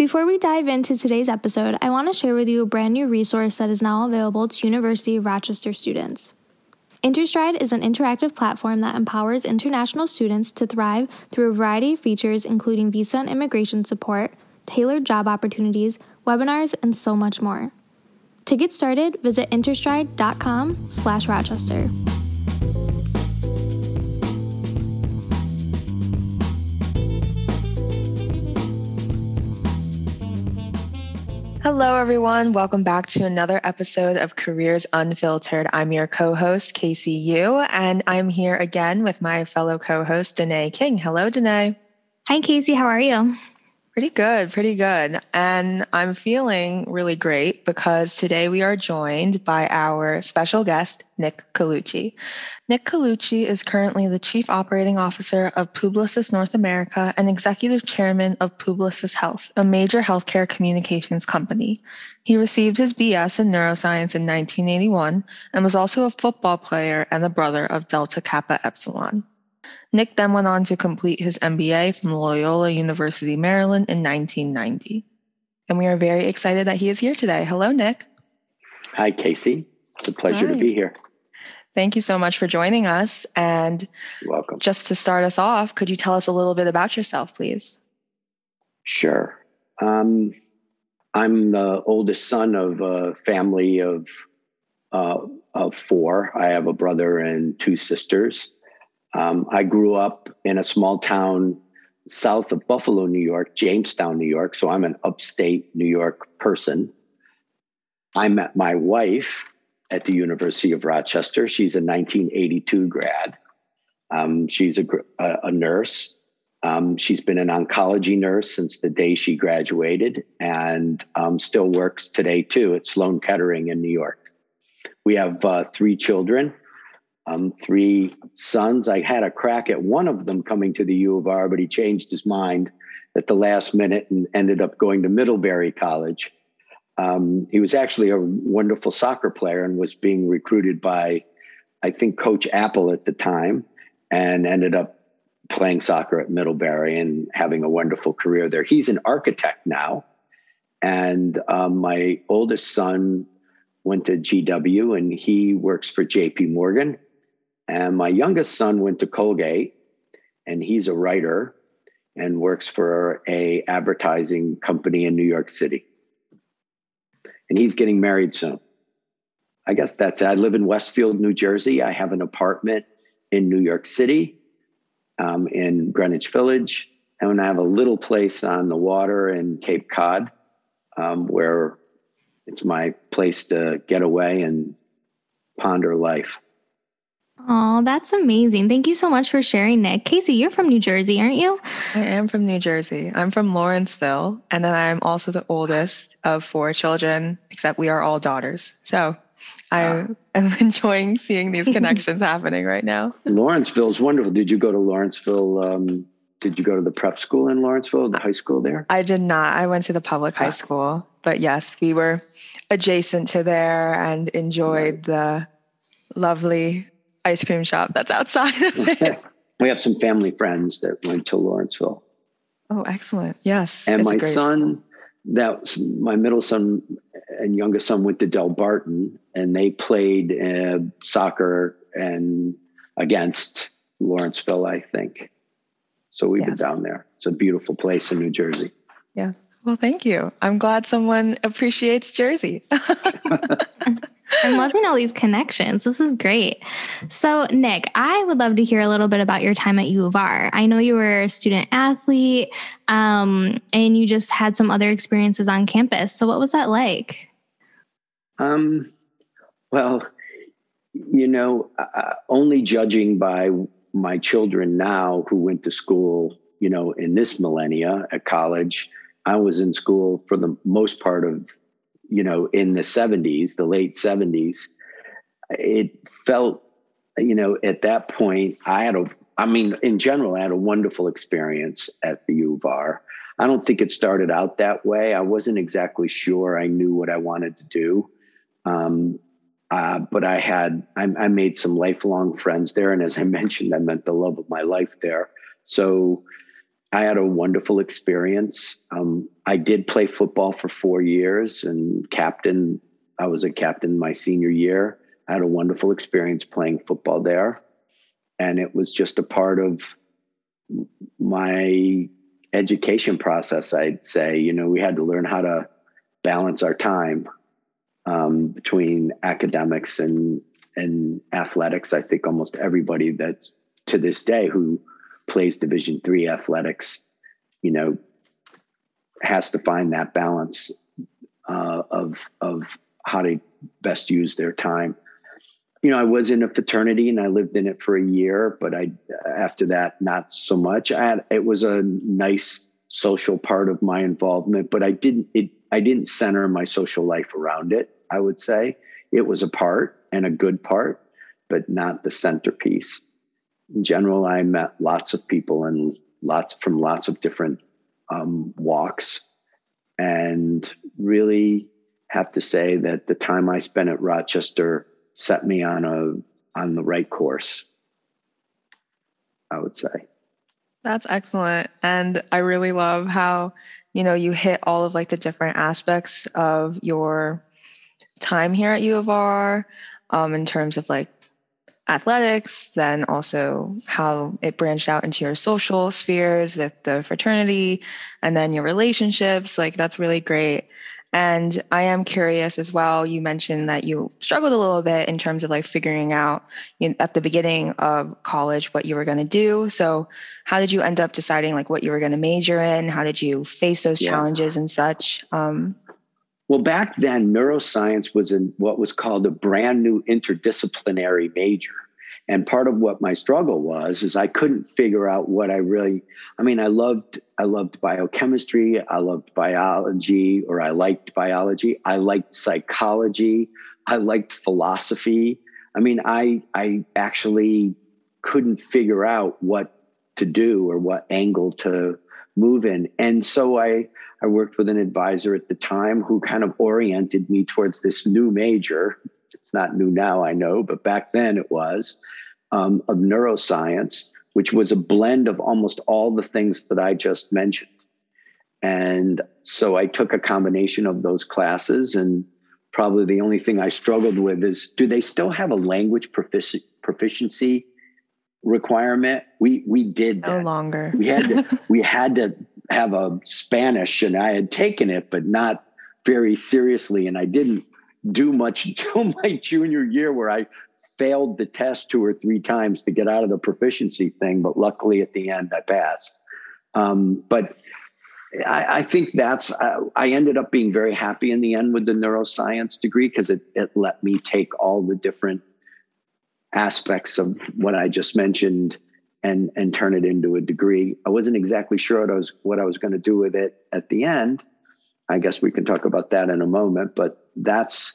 Before we dive into today's episode, I want to share with you a brand new resource that is now available to University of Rochester students. Interstride is an interactive platform that empowers international students to thrive through a variety of features, including visa and immigration support, tailored job opportunities, webinars, and so much more. To get started, visit interstride.com Hello, everyone. Welcome back to another episode of Careers Unfiltered. I'm your co host, Casey Yu, and I'm here again with my fellow co host, Danae King. Hello, Danae. Hi, Casey. How are you? Pretty good, pretty good. And I'm feeling really great because today we are joined by our special guest, Nick Colucci. Nick Colucci is currently the Chief Operating Officer of Publicis North America and Executive Chairman of Publicis Health, a major healthcare communications company. He received his BS in neuroscience in 1981 and was also a football player and the brother of Delta Kappa Epsilon. Nick then went on to complete his MBA from Loyola University, Maryland in 1990. And we are very excited that he is here today. Hello, Nick. Hi, Casey. It's a pleasure Hi. to be here. Thank you so much for joining us. And You're welcome. Just to start us off, could you tell us a little bit about yourself, please? Sure. Um, I'm the oldest son of a family of uh, of four. I have a brother and two sisters. Um, I grew up in a small town south of Buffalo, New York, Jamestown, New York. So I'm an upstate New York person. I met my wife at the University of Rochester. She's a 1982 grad. Um, she's a, a, a nurse. Um, she's been an oncology nurse since the day she graduated and um, still works today too at Sloan Kettering in New York. We have uh, three children um, three sons. I had a crack at one of them coming to the U of R, but he changed his mind at the last minute and ended up going to Middlebury College. Um, he was actually a wonderful soccer player and was being recruited by, I think, Coach Apple at the time, and ended up playing soccer at Middlebury and having a wonderful career there. He's an architect now. And um, my oldest son went to GW and he works for JP Morgan and my youngest son went to Colgate, and he's a writer and works for a advertising company in New York City. And he's getting married soon. I guess that's it. I live in Westfield, New Jersey. I have an apartment in New York City, um, in Greenwich Village, and I have a little place on the water in Cape Cod, um, where it's my place to get away and ponder life. Oh, that's amazing. Thank you so much for sharing, Nick. Casey, you're from New Jersey, aren't you? I am from New Jersey. I'm from Lawrenceville, and then I'm also the oldest of four children, except we are all daughters. So I am enjoying seeing these connections happening right now. Lawrenceville is wonderful. Did you go to Lawrenceville? Um, did you go to the prep school in Lawrenceville, the high school there? I did not. I went to the public high ah. school, but yes, we were adjacent to there and enjoyed the lovely ice cream shop that's outside of it. we have some family friends that went to Lawrenceville. Oh, excellent. Yes. And my son, that my middle son and youngest son went to Delbarton and they played uh, soccer and against Lawrenceville, I think. So we've yes. been down there. It's a beautiful place in New Jersey. Yeah. Well, thank you. I'm glad someone appreciates Jersey. I'm loving all these connections. This is great. So, Nick, I would love to hear a little bit about your time at U of R. I know you were a student athlete um, and you just had some other experiences on campus. So, what was that like? Um, well, you know, uh, only judging by my children now who went to school, you know, in this millennia at college, I was in school for the most part of you know, in the 70s, the late 70s, it felt, you know, at that point, I had a, I mean, in general, I had a wonderful experience at the U of R. I don't think it started out that way. I wasn't exactly sure I knew what I wanted to do. Um, uh, but I had, I, I made some lifelong friends there. And as I mentioned, I met the love of my life there. So I had a wonderful experience. Um, I did play football for four years and captain. I was a captain my senior year. I had a wonderful experience playing football there. And it was just a part of my education process, I'd say. You know, we had to learn how to balance our time um, between academics and and athletics. I think almost everybody that's to this day who plays Division three athletics, you know, has to find that balance uh, of of how to best use their time. You know, I was in a fraternity and I lived in it for a year, but I after that not so much. I had it was a nice social part of my involvement, but I didn't it I didn't center my social life around it. I would say it was a part and a good part, but not the centerpiece. In general, I met lots of people and lots from lots of different um, walks, and really have to say that the time I spent at Rochester set me on a on the right course. I would say. That's excellent. And I really love how, you know, you hit all of like the different aspects of your time here at U of R um, in terms of like athletics, then also how it branched out into your social spheres with the fraternity and then your relationships. Like, that's really great. And I am curious as well. You mentioned that you struggled a little bit in terms of like figuring out you know, at the beginning of college what you were going to do. So, how did you end up deciding like what you were going to major in? How did you face those yeah. challenges and such? Um, well, back then, neuroscience was in what was called a brand new interdisciplinary major. And part of what my struggle was is I couldn't figure out what I really I mean I loved I loved biochemistry, I loved biology or I liked biology, I liked psychology, I liked philosophy. I mean I I actually couldn't figure out what to do or what angle to move in. And so I I worked with an advisor at the time who kind of oriented me towards this new major. It's not new now, I know, but back then it was um, of neuroscience, which was a blend of almost all the things that I just mentioned. And so I took a combination of those classes. And probably the only thing I struggled with is do they still have a language profici- proficiency requirement? We we did that. no longer. We had to, we had to have a Spanish, and I had taken it, but not very seriously. And I didn't do much until my junior year, where I failed the test two or three times to get out of the proficiency thing, but luckily at the end I passed. Um, but I, I, think that's, I ended up being very happy in the end with the neuroscience degree because it, it let me take all the different aspects of what I just mentioned and, and turn it into a degree. I wasn't exactly sure what I was, what I was going to do with it at the end. I guess we can talk about that in a moment, but that's,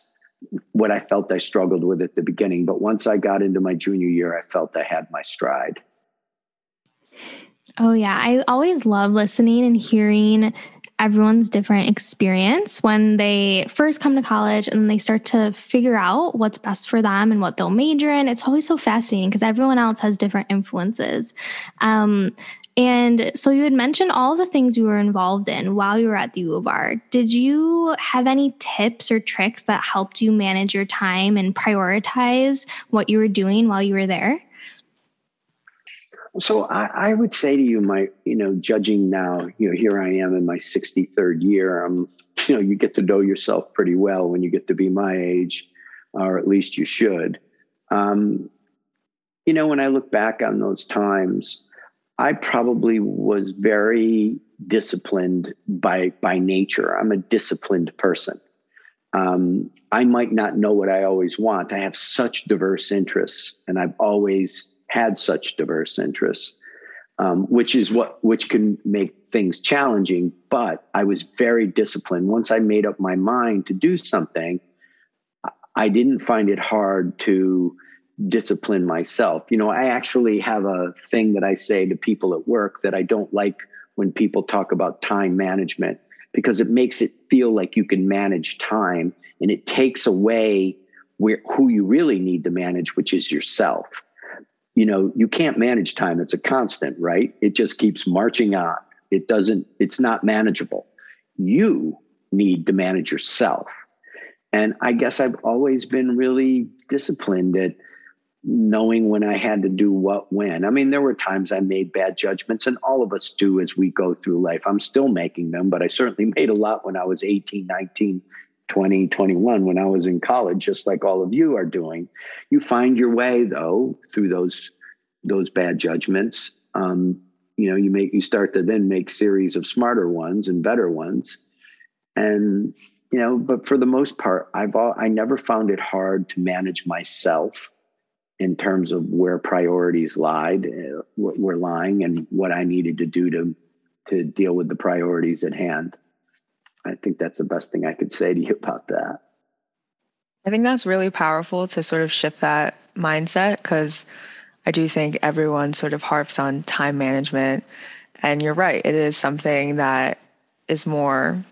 what I felt I struggled with at the beginning. But once I got into my junior year, I felt I had my stride. Oh, yeah. I always love listening and hearing everyone's different experience when they first come to college and they start to figure out what's best for them and what they'll major in. It's always so fascinating because everyone else has different influences. Um, and so you had mentioned all the things you were involved in while you were at the U of R. Did you have any tips or tricks that helped you manage your time and prioritize what you were doing while you were there? So I, I would say to you, my, you know, judging now, you know, here I am in my 63rd year. I'm, you know, you get to know yourself pretty well when you get to be my age, or at least you should. Um, you know, when I look back on those times, I probably was very disciplined by by nature. I'm a disciplined person. Um, I might not know what I always want. I have such diverse interests, and I've always had such diverse interests, um, which is what which can make things challenging. But I was very disciplined. Once I made up my mind to do something, I didn't find it hard to discipline myself. You know, I actually have a thing that I say to people at work that I don't like when people talk about time management because it makes it feel like you can manage time and it takes away where who you really need to manage, which is yourself. You know, you can't manage time. It's a constant, right? It just keeps marching on. It doesn't, it's not manageable. You need to manage yourself. And I guess I've always been really disciplined at knowing when I had to do what when. I mean, there were times I made bad judgments, and all of us do as we go through life. I'm still making them, but I certainly made a lot when I was 18, 19, 20, 21, when I was in college, just like all of you are doing. You find your way, though, through those those bad judgments. Um, you know, you make you start to then make series of smarter ones and better ones, and you know. But for the most part, I've all, I never found it hard to manage myself in terms of where priorities lied, uh, were lying, and what I needed to do to to deal with the priorities at hand. I think that's the best thing I could say to you about that. I think that's really powerful to sort of shift that mindset because I do think everyone sort of harps on time management. And you're right, it is something that is more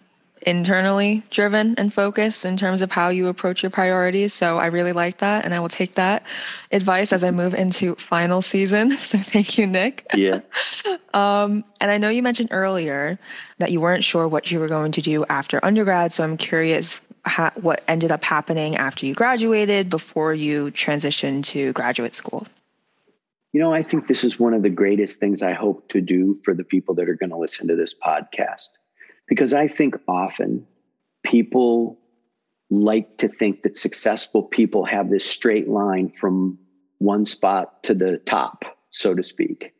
internally driven and focused in terms of how you approach your priorities. So I really like that. And I will take that advice as I move into final season. So thank you, Nick. Yeah. um, and I know you mentioned earlier that you weren't sure what you were going to do after undergrad. So I'm curious ha- what ended up happening after you graduated before you transitioned to graduate school. You know, I think this is one of the greatest things I hope to do for the people that are going to listen to this podcast because I think often people like to think that successful people have this straight line from one spot to the top, so to speak.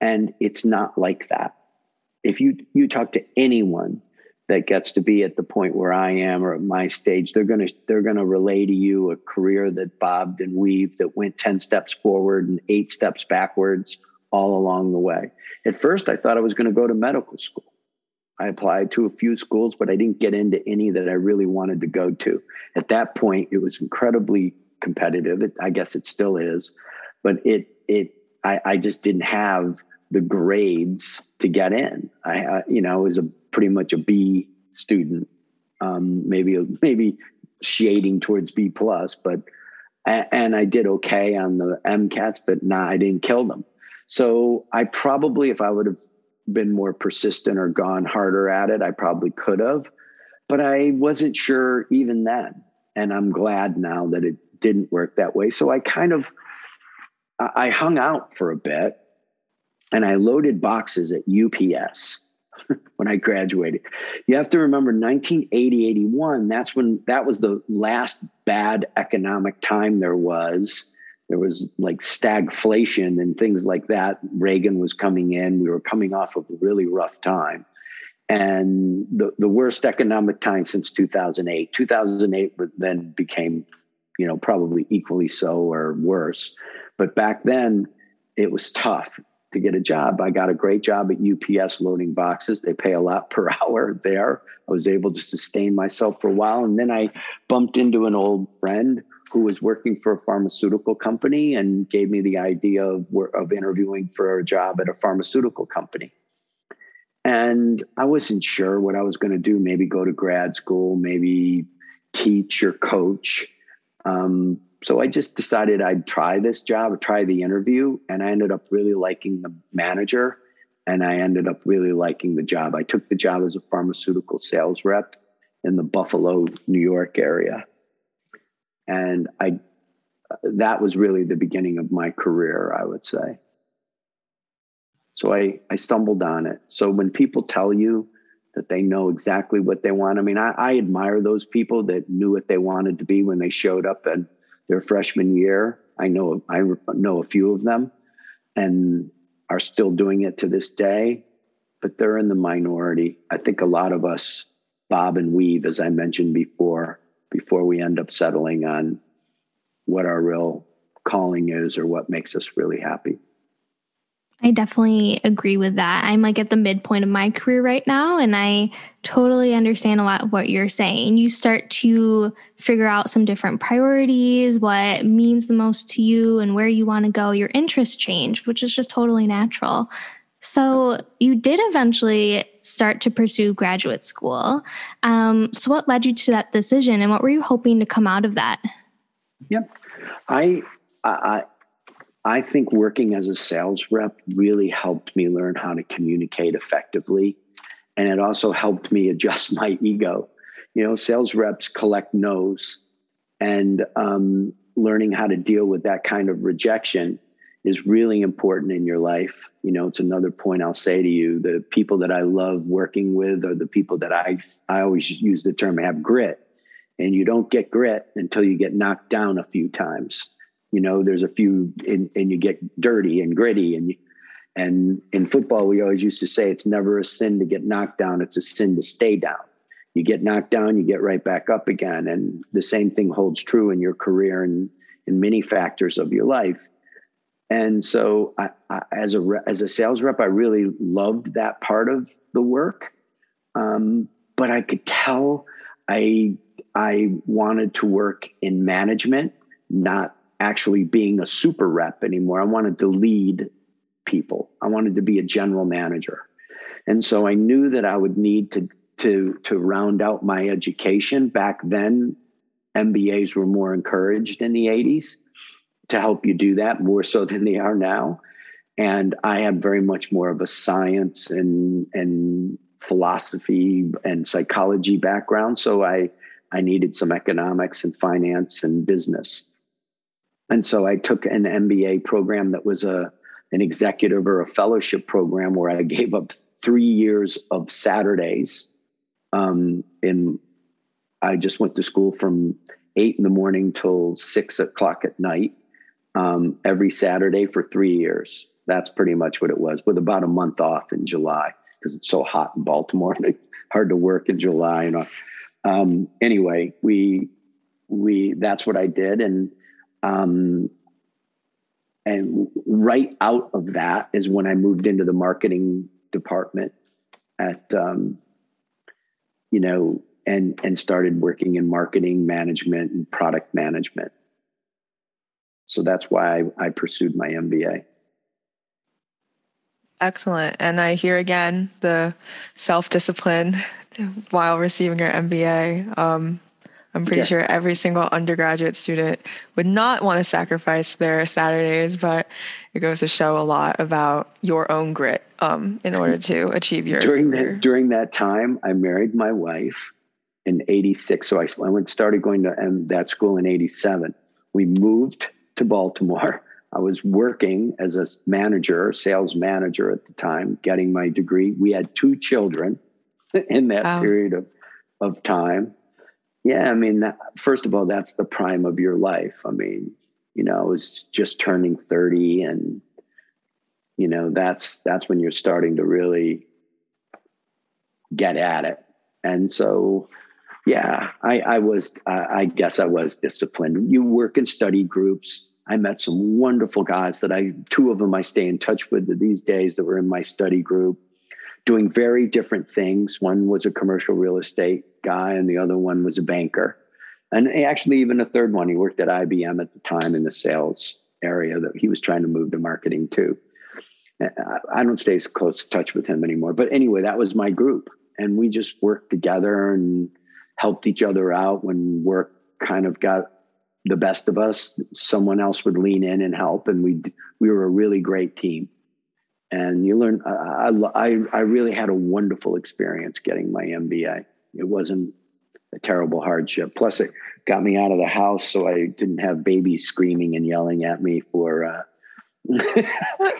And it's not like that. If you you talk to anyone that gets to be at the point where I am or at my stage, they're gonna they're gonna relay to you a career that bobbed and weaved, that went 10 steps forward and eight steps backwards all along the way. At first I thought I was gonna go to medical school. I applied to a few schools, but I didn't get into any that I really wanted to go to. At that point, it was incredibly competitive. It, I guess it still is, but it it I, I just didn't have the grades to get in. I uh, you know was a pretty much a B student, um, maybe maybe shading towards B plus, but and I did okay on the MCATs, but nah, I didn't kill them. So I probably, if I would have been more persistent or gone harder at it, I probably could have. But I wasn't sure even then. And I'm glad now that it didn't work that way. So I kind of I hung out for a bit and I loaded boxes at UPS when I graduated. You have to remember 1980, 81, that's when that was the last bad economic time there was there was like stagflation and things like that. Reagan was coming in. We were coming off of a really rough time. And the, the worst economic time since 2008. 2008 then became, you know, probably equally so or worse. But back then, it was tough to get a job. I got a great job at UPS loading boxes. They pay a lot per hour there. I was able to sustain myself for a while. And then I bumped into an old friend who was working for a pharmaceutical company and gave me the idea of, of interviewing for a job at a pharmaceutical company. And I wasn't sure what I was going to do, maybe go to grad school, maybe teach or coach. Um, so I just decided I'd try this job, try the interview, and I ended up really liking the manager and I ended up really liking the job. I took the job as a pharmaceutical sales rep in the Buffalo, New York area and I that was really the beginning of my career, I would say. So I I stumbled on it. So when people tell you that they know exactly what they want, I mean, I, I admire those people that knew what they wanted to be when they showed up in their freshman year. I know I know a few of them, and are still doing it to this day, but they're in the minority. I think a lot of us bob and weave, as I mentioned before, before we end up settling on what our real calling is or what makes us really happy. I definitely agree with that. I'm like at the midpoint of my career right now, and I totally understand a lot of what you're saying. You start to figure out some different priorities, what means the most to you, and where you want to go. Your interests change, which is just totally natural. So you did eventually start to pursue graduate school. Um, so what led you to that decision, and what were you hoping to come out of that? Yep, I, I, I think working as a sales rep really helped me learn how to communicate effectively. And it also helped me adjust my ego. You know, sales reps collect no's, and um, learning how to deal with that kind of rejection is really important in your life. You know, it's another point I'll say to you. The people that I love working with are the people that I I always use the term have grit. And you don't get grit until you get knocked down a few times. You know, there's a few and, and you get dirty and gritty and and in football we always used to say it's never a sin to get knocked down, it's a sin to stay down. You get knocked down, you get right back up again. And the same thing holds true in your career and in many factors of your life and so, I, I, as a as a sales rep, I really loved that part of the work. Um, but I could tell I I wanted to work in management, not actually being a super rep anymore. I wanted to lead people. I wanted to be a general manager, and so I knew that I would need to to to round out my education. Back then, MBAs were more encouraged in the '80s to help you do that more so than they are now. And I have very much more of a science and and philosophy and psychology background. So I I needed some economics and finance and business. And so I took an MBA program that was a an executive or a fellowship program where I gave up three years of Saturdays. Um, in I just went to school from eight in the morning till six o'clock at night um, every Saturday for three years. That's pretty much what it was, with about a month off in July because it's so hot in Baltimore and hard to work in July. Know. Um, anyway, we we that's what I did, and um, and right out of that is when I moved into the marketing department at um, you know and and started working in marketing management and product management so that's why I, I pursued my MBA. Excellent. And I hear again the self discipline while receiving your MBA. Um, I'm pretty yeah. sure every single undergraduate student would not want to sacrifice their Saturdays, but it goes to show a lot about your own grit um, in order to achieve your during career. that during that time. I married my wife in '86, so I, I went started going to um, that school in '87. We moved to Baltimore. I was working as a manager, sales manager at the time, getting my degree. We had two children in that wow. period of, of time. Yeah, I mean, that, first of all, that's the prime of your life. I mean, you know, I was just turning 30 and you know, that's that's when you're starting to really get at it. And so yeah, I, I was, I guess I was disciplined. You work in study groups I met some wonderful guys that I, two of them I stay in touch with these days that were in my study group, doing very different things. One was a commercial real estate guy, and the other one was a banker. And actually, even a third one, he worked at IBM at the time in the sales area that he was trying to move to marketing too. I don't stay close touch with him anymore. But anyway, that was my group. And we just worked together and helped each other out when work kind of got the best of us, someone else would lean in and help, and we we were a really great team. And you learn. I, I I really had a wonderful experience getting my MBA. It wasn't a terrible hardship. Plus, it got me out of the house, so I didn't have babies screaming and yelling at me for uh,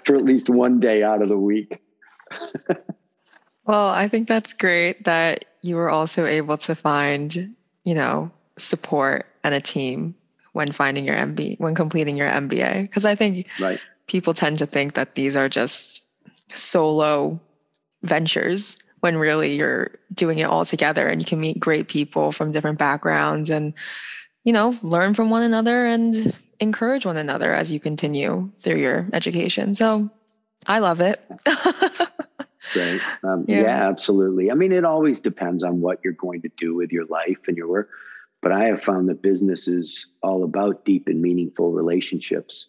for at least one day out of the week. well, I think that's great that you were also able to find, you know, support and a team when finding your MB when completing your MBA because I think right. people tend to think that these are just solo ventures when really you're doing it all together and you can meet great people from different backgrounds and you know learn from one another and encourage one another as you continue through your education. So i love it. Right um, yeah. yeah absolutely. I mean it always depends on what you're going to do with your life and your work but I have found that business is all about deep and meaningful relationships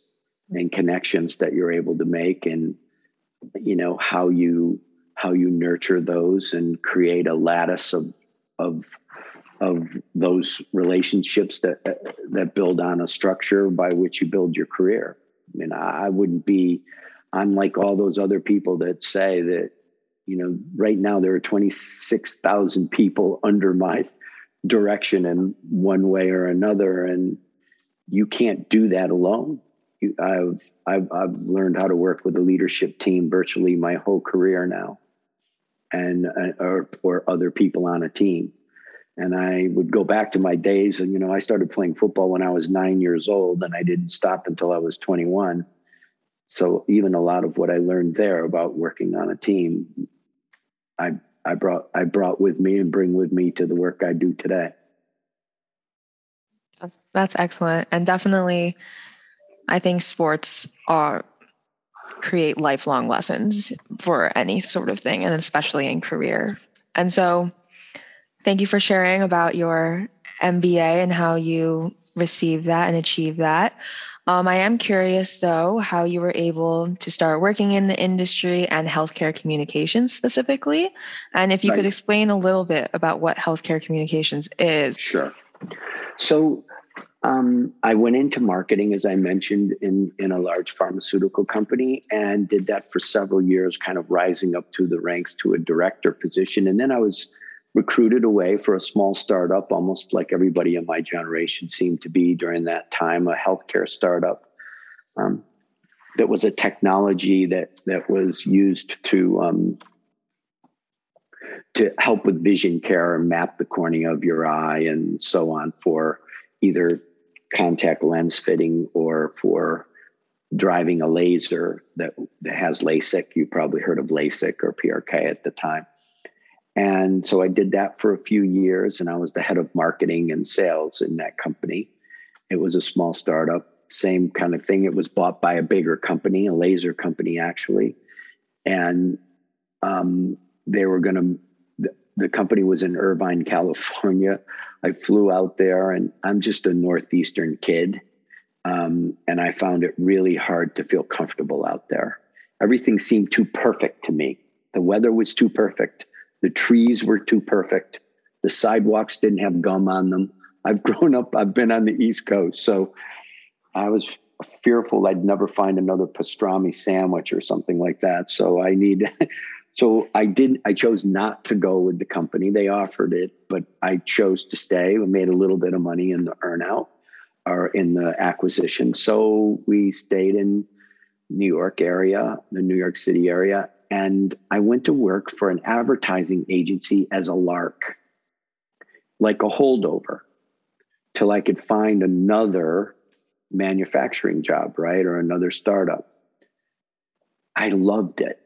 and connections that you're able to make and you know how you how you nurture those and create a lattice of of of those relationships that that build on a structure by which you build your career. I mean, I, wouldn't be, I'm like all those other people that say that, you know, right now there are 26,000 people under my direction in one way or another. And you can't do that alone. You, I've, I've, I've learned how to work with a leadership team virtually my whole career now and, uh, or, or other people on a team and I would go back to my days. And, you know, I started playing football when I was nine years old and I didn't stop until I was 21. So even a lot of what I learned there about working on a team, I, I brought, I brought with me and bring with me to the work I do today. That's, that's excellent. And definitely, I think sports are create lifelong lessons for any sort of thing, and especially in career. And so, Thank you for sharing about your MBA and how you received that and achieved that. Um, I am curious, though, how you were able to start working in the industry and healthcare communications specifically. And if you right. could explain a little bit about what healthcare communications is. Sure. So, um, I went into marketing, as I mentioned, in, in a large pharmaceutical company and did that for several years, kind of rising up to the ranks to a director position. And then I was recruited away for a small startup, almost like everybody in my generation seemed to be during that time, a healthcare startup um, that was a technology that that was used to um, to help with vision care and map the cornea of your eye and so on for either contact lens fitting or for driving a laser that, that has LASIK. You probably heard of LASIK or PRK at the time. And so I did that for a few years, and I was the head of marketing and sales in that company. It was a small startup, same kind of thing. It was bought by a bigger company, a laser company, actually. And um, they were going to, the, company was in Irvine, California. I flew out there, and I'm just a Northeastern kid. Um, and I found it really hard to feel comfortable out there. Everything seemed too perfect to me. The weather was too perfect the trees were too perfect. The sidewalks didn't have gum on them. I've grown up, I've been on the East Coast. So I was fearful I'd never find another pastrami sandwich or something like that. So I need, so I didn't, I chose not to go with the company. They offered it, but I chose to stay. We made a little bit of money in the earnout or in the acquisition. So we stayed in New York area, the New York City area, and I went to work for an advertising agency as a lark, like a holdover, till I could find another manufacturing job, right? Or another startup. I loved it.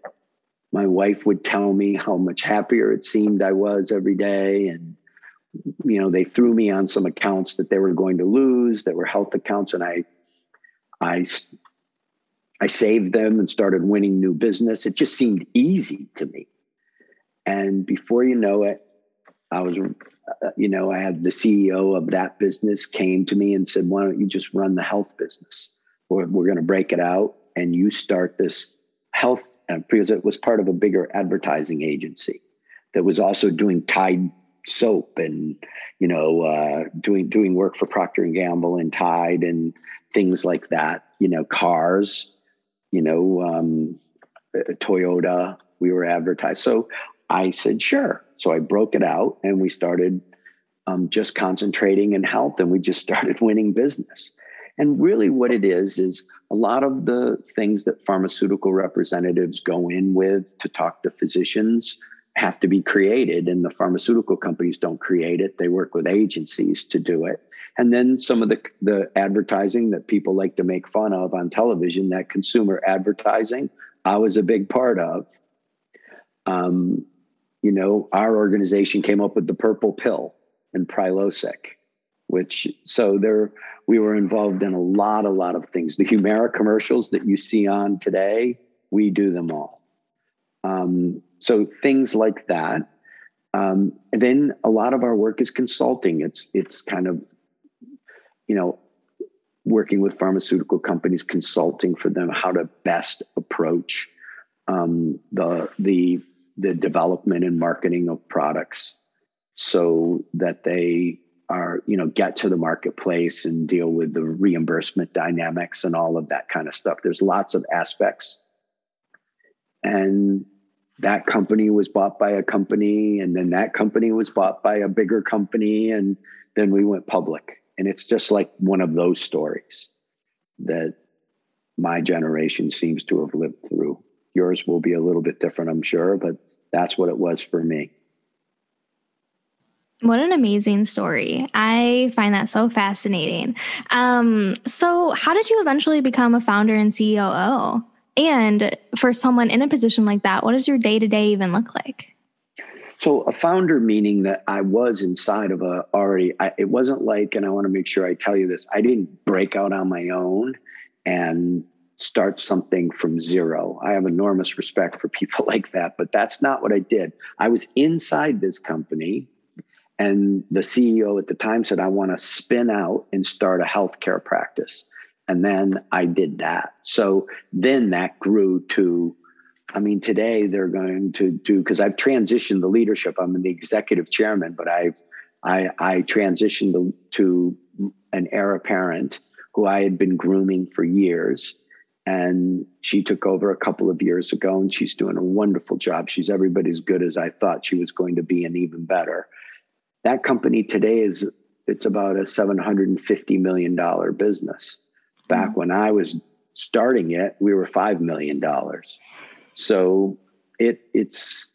My wife would tell me how much happier it seemed I was every day. And, you know, they threw me on some accounts that they were going to lose that were health accounts. And I, I I saved them and started winning new business. It just seemed easy to me. And before you know it, I was, uh, you know, I had the CEO of that business came to me and said, why don't you just run the health business? Or we're going to break it out and you start this health, because it was part of a bigger advertising agency that was also doing Tide soap and, you know, uh, doing, doing work for Procter and Gamble and Tide and things like that, you know, cars you know, um, Toyota, we were advertised. So I said, sure. So I broke it out and we started um, just concentrating in health and we just started winning business. And really, what it is, is a lot of the things that pharmaceutical representatives go in with to talk to physicians have to be created, and the pharmaceutical companies don't create it. They work with agencies to do it. And then some of the, the advertising that people like to make fun of on television, that consumer advertising, I was a big part of. Um, you know, our organization came up with the purple pill and Prilosec, which so there we were involved in a lot, a lot of things. The Humira commercials that you see on today, we do them all. Um, so things like that. Um, and then a lot of our work is consulting. It's it's kind of you know, working with pharmaceutical companies, consulting for them how to best approach um, the the the development and marketing of products, so that they are you know get to the marketplace and deal with the reimbursement dynamics and all of that kind of stuff. There's lots of aspects. And that company was bought by a company and then that company was bought by a bigger company and then we went public and it's just like one of those stories that my generation seems to have lived through yours will be a little bit different i'm sure but that's what it was for me what an amazing story. I find that so fascinating. Um, so, how did you eventually become a founder and COO? And for someone in a position like that, what does your day to day even look like? So, a founder meaning that I was inside of a already, I, it wasn't like, and I want to make sure I tell you this, I didn't break out on my own and start something from zero. I have enormous respect for people like that, but that's not what I did. I was inside this company and the CEO at the time said, I want to spin out and start a healthcare practice. And then I did that. So then that grew to, I mean, today they're going to do, because I've transitioned the leadership. I'm the executive chairman, but I've, I, I transitioned to, to an heir apparent who I had been grooming for years. And she took over a couple of years ago and she's doing a wonderful job. She's everybody as good as I thought she was going to be and even better. That company today is it's about a 750 million dollar business. Back mm-hmm. when I was starting it, we were 5 million dollars. So it it's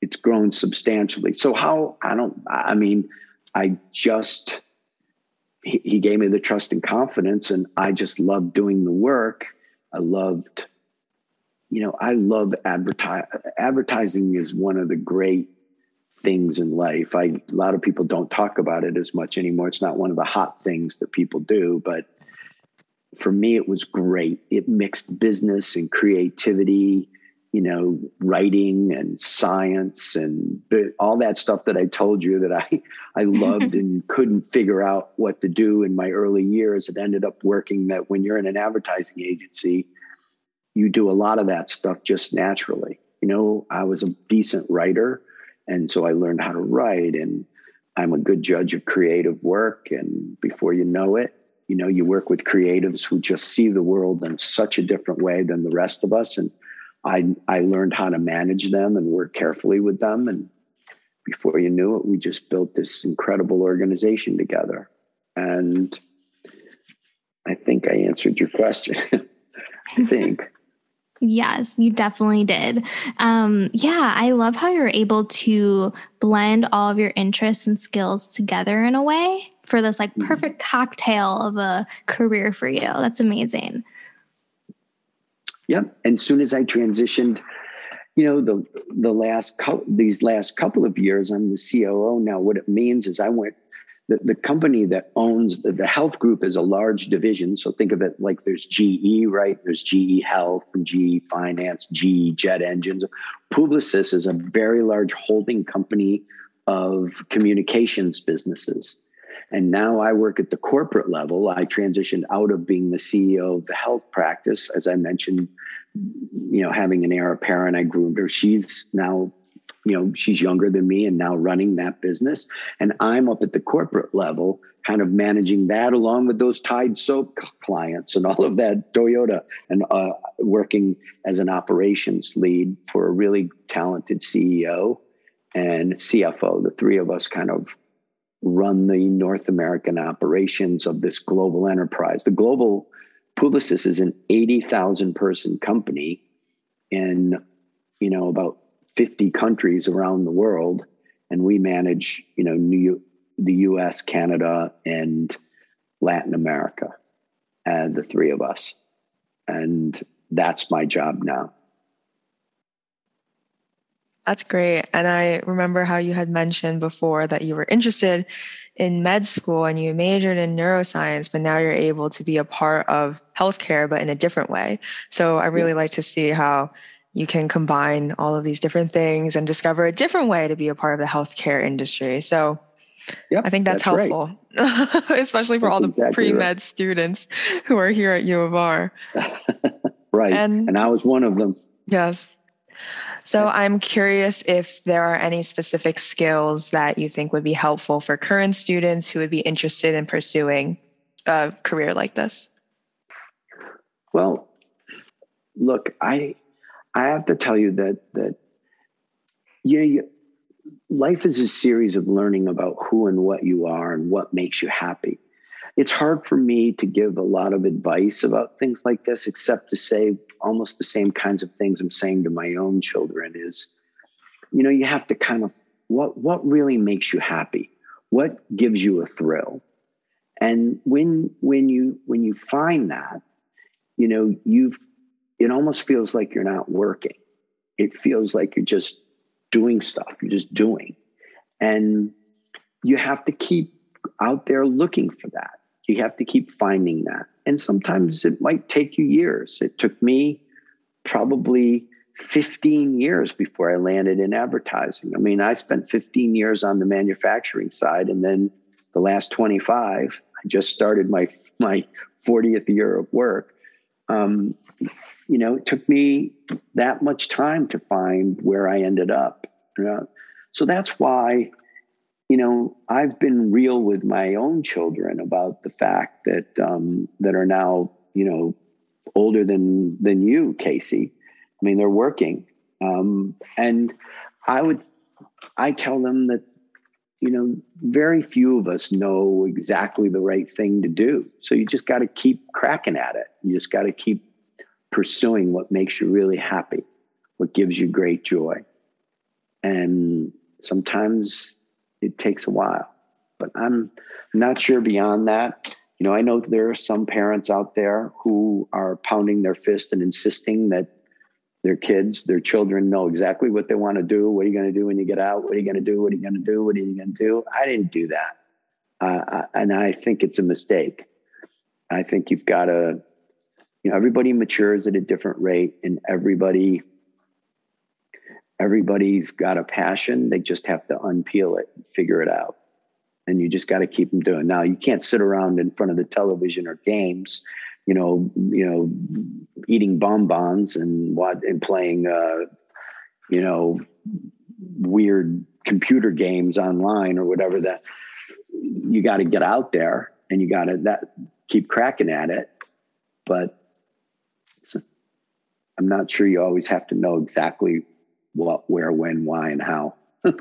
it's grown substantially. So how I don't I mean I just he, he gave me the trust and confidence and I just loved doing the work. I loved you know, I love advertise advertising is one of the great things in life. I a lot of people don't talk about it as much anymore. It's not one of the hot things that people do, but for me it was great. It mixed business and creativity, you know, writing and science and all that stuff that I told you that I I loved and couldn't figure out what to do in my early years. It ended up working that when you're in an advertising agency, you do a lot of that stuff just naturally. You know, I was a decent writer and so I learned how to write and I'm a good judge of creative work. And before you know it, you know, you work with creatives who just see the world in such a different way than the rest of us. And I, I learned how to manage them and work carefully with them. And before you knew it, we just built this incredible organization together. And I think I answered your question. I think. Yes, you definitely did. Um, yeah, I love how you're able to blend all of your interests and skills together in a way for this like mm-hmm. perfect cocktail of a career for you. That's amazing. Yeah, and soon as I transitioned, you know, the the last these last couple of years, I'm the COO now. What it means is I went the, the company that owns the, the health group is a large division. So think of it like there's GE, right? There's GE Health and GE Finance, GE Jet Engines. Publicis is a very large holding company of communications businesses. And now I work at the corporate level. I transitioned out of being the CEO of the health practice, as I mentioned, you know, having an heir apparent, I groomed her. She's now you know she's younger than me and now running that business and i'm up at the corporate level kind of managing that along with those tide soap clients and all of that toyota and uh, working as an operations lead for a really talented ceo and cfo the three of us kind of run the north american operations of this global enterprise. The global publicis is an 80000 person company in you know about 50 countries around the world. And we manage you know New, the us canada and latin america and the three of us. And that's my job now that's great and i remember how you had mentioned before that you were interested in med school and you majored in neuroscience but now you're able to be a part of healthcare but in a different way so i really like to see how you can combine all of these different things and discover a different way to be a part of the healthcare industry. So yep, I think that's, that's helpful, especially for that's all the exactly pre med right. students who are here at U of R. right. And, and I was one of them. Yes. So I'm curious if there are any specific skills that you think would be helpful for current students who would be interested in pursuing a career like this. Well, look, I I have to tell you that that you know, you, life is a series of learning about who and what you are and what makes you happy. It's hard for me to give a lot of advice about things like this, except to say almost the same kinds of things I'm saying to my own children is, you know, you have to kind of what what really makes you happy? What gives you a thrill? And when when you when you find that, you know, you've it almost feels like you're not working. It feels like you're just doing stuff. You're just doing. And you have to keep out there looking for that. You have to keep finding that. And sometimes it might take you years. It took me probably 15 years before I landed in advertising. I mean, I spent 15 years on the manufacturing side and then the last 25, I just started my my 40th year of work. Um, you know, it took me that much time to find where I ended up. You know? So that's why you know, I've been real with my own children about the fact that um, that are now, you know, older than than you, Casey. I mean, they're working, um, and I would, I tell them that, you know, very few of us know exactly the right thing to do. So you just got to keep cracking at it. You just got to keep pursuing what makes you really happy, what gives you great joy, and sometimes it takes a while. But I'm not sure beyond that. You know, I know there are some parents out there who are pounding their fist and insisting that their kids, their children know exactly what they want to do. What are you going to do when you get out? What are you going to do? What are you going to do? What are you going to do? I didn't do that. Uh, and I think it's a mistake. I think you've got to, you know, everybody matures at a different rate and everybody everybody's got a passion. They just have to unpeel it, figure it out. And you just got to keep them doing. Now, you can't sit around in front of the television or games, you know, you know, eating bonbons and what and playing, uh, you know, weird computer games online or whatever. That you got to get out there and you got to that keep cracking at it. But I'm not sure you always have to know exactly what, where, when, why, and how.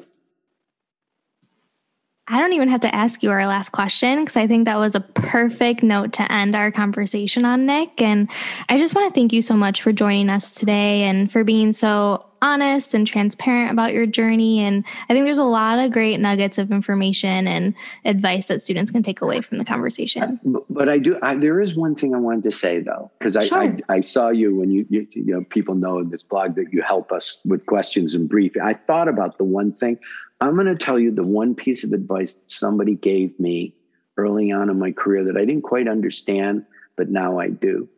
I don't even have to ask you our last question because I think that was a perfect note to end our conversation on, Nick. And I just want to thank you so much for joining us today and for being so honest and transparent about your journey. And I think there's a lot of great nuggets of information and advice that students can take away from the conversation. Uh, but I do, I, there is one thing I wanted to say though, because I, sure. I, I, saw you when you, you, you know, people know in this blog that you help us with questions and briefing. I thought about the one thing. I'm going to tell you the one piece of advice somebody gave me early on in my career that I didn't quite understand, but now I do.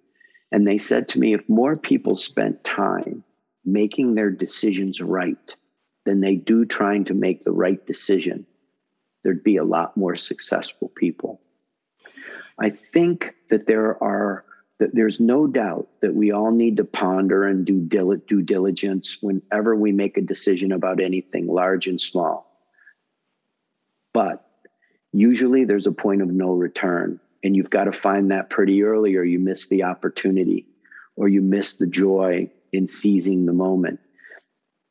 And they said to me, if more people spent time making their decisions right than they do trying to make the right decision, there'd be a lot more successful people. I think that there are that there's no doubt that we all need to ponder and do due diligence whenever we make a decision about anything large and small. But usually there's a point of no return, and you've got to find that pretty early, or you miss the opportunity, or you miss the joy in seizing the moment.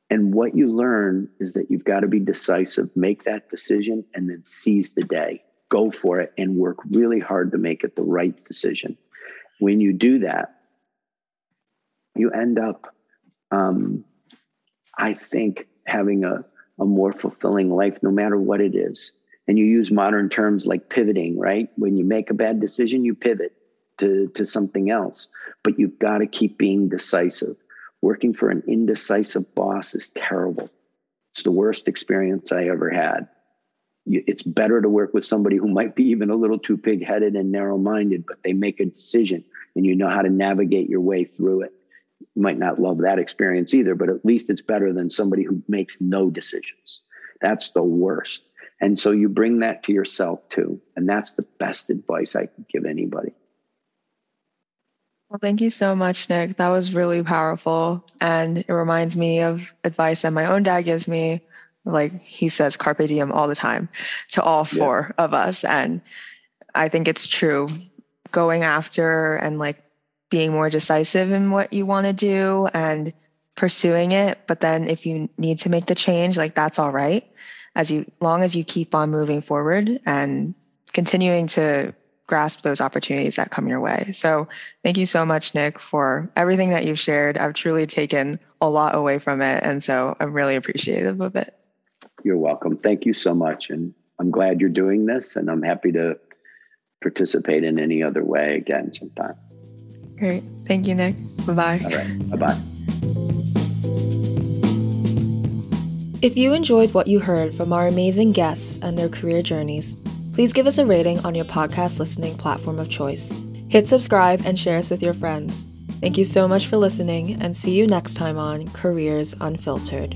And what you learn is that you've got to be decisive, make that decision, and then seize the day. Go for it and work really hard to make it the right decision. When you do that, you end up, um, I think, having a, a more fulfilling life, no matter what it is. And you use modern terms like pivoting, right? When you make a bad decision, you pivot to, to something else. But you've got to keep being decisive. Working for an indecisive boss is terrible. It's the worst experience I ever had. It's better to work with somebody who might be even a little too pig headed and narrow minded, but they make a decision and you know how to navigate your way through it. You might not love that experience either, but at least it's better than somebody who makes no decisions. That's the worst. And so you bring that to yourself too. And that's the best advice I could give anybody. Well, thank you so much, Nick. That was really powerful. And it reminds me of advice that my own dad gives me. Like he says, carpe diem all the time to all four yeah. of us. And I think it's true. Going after and like being more decisive in what you want to do and pursuing it. But then if you need to make the change, like that's all right. As you long as you keep on moving forward and continuing to grasp those opportunities that come your way. So thank you so much, Nick, for everything that you've shared. I've truly taken a lot away from it. And so I'm really appreciative of it. You're welcome. Thank you so much. And I'm glad you're doing this and I'm happy to participate in any other way again sometime. Great. Thank you, Nick. Bye bye. All right. Bye bye. If you enjoyed what you heard from our amazing guests and their career journeys, please give us a rating on your podcast listening platform of choice. Hit subscribe and share us with your friends. Thank you so much for listening and see you next time on Careers Unfiltered.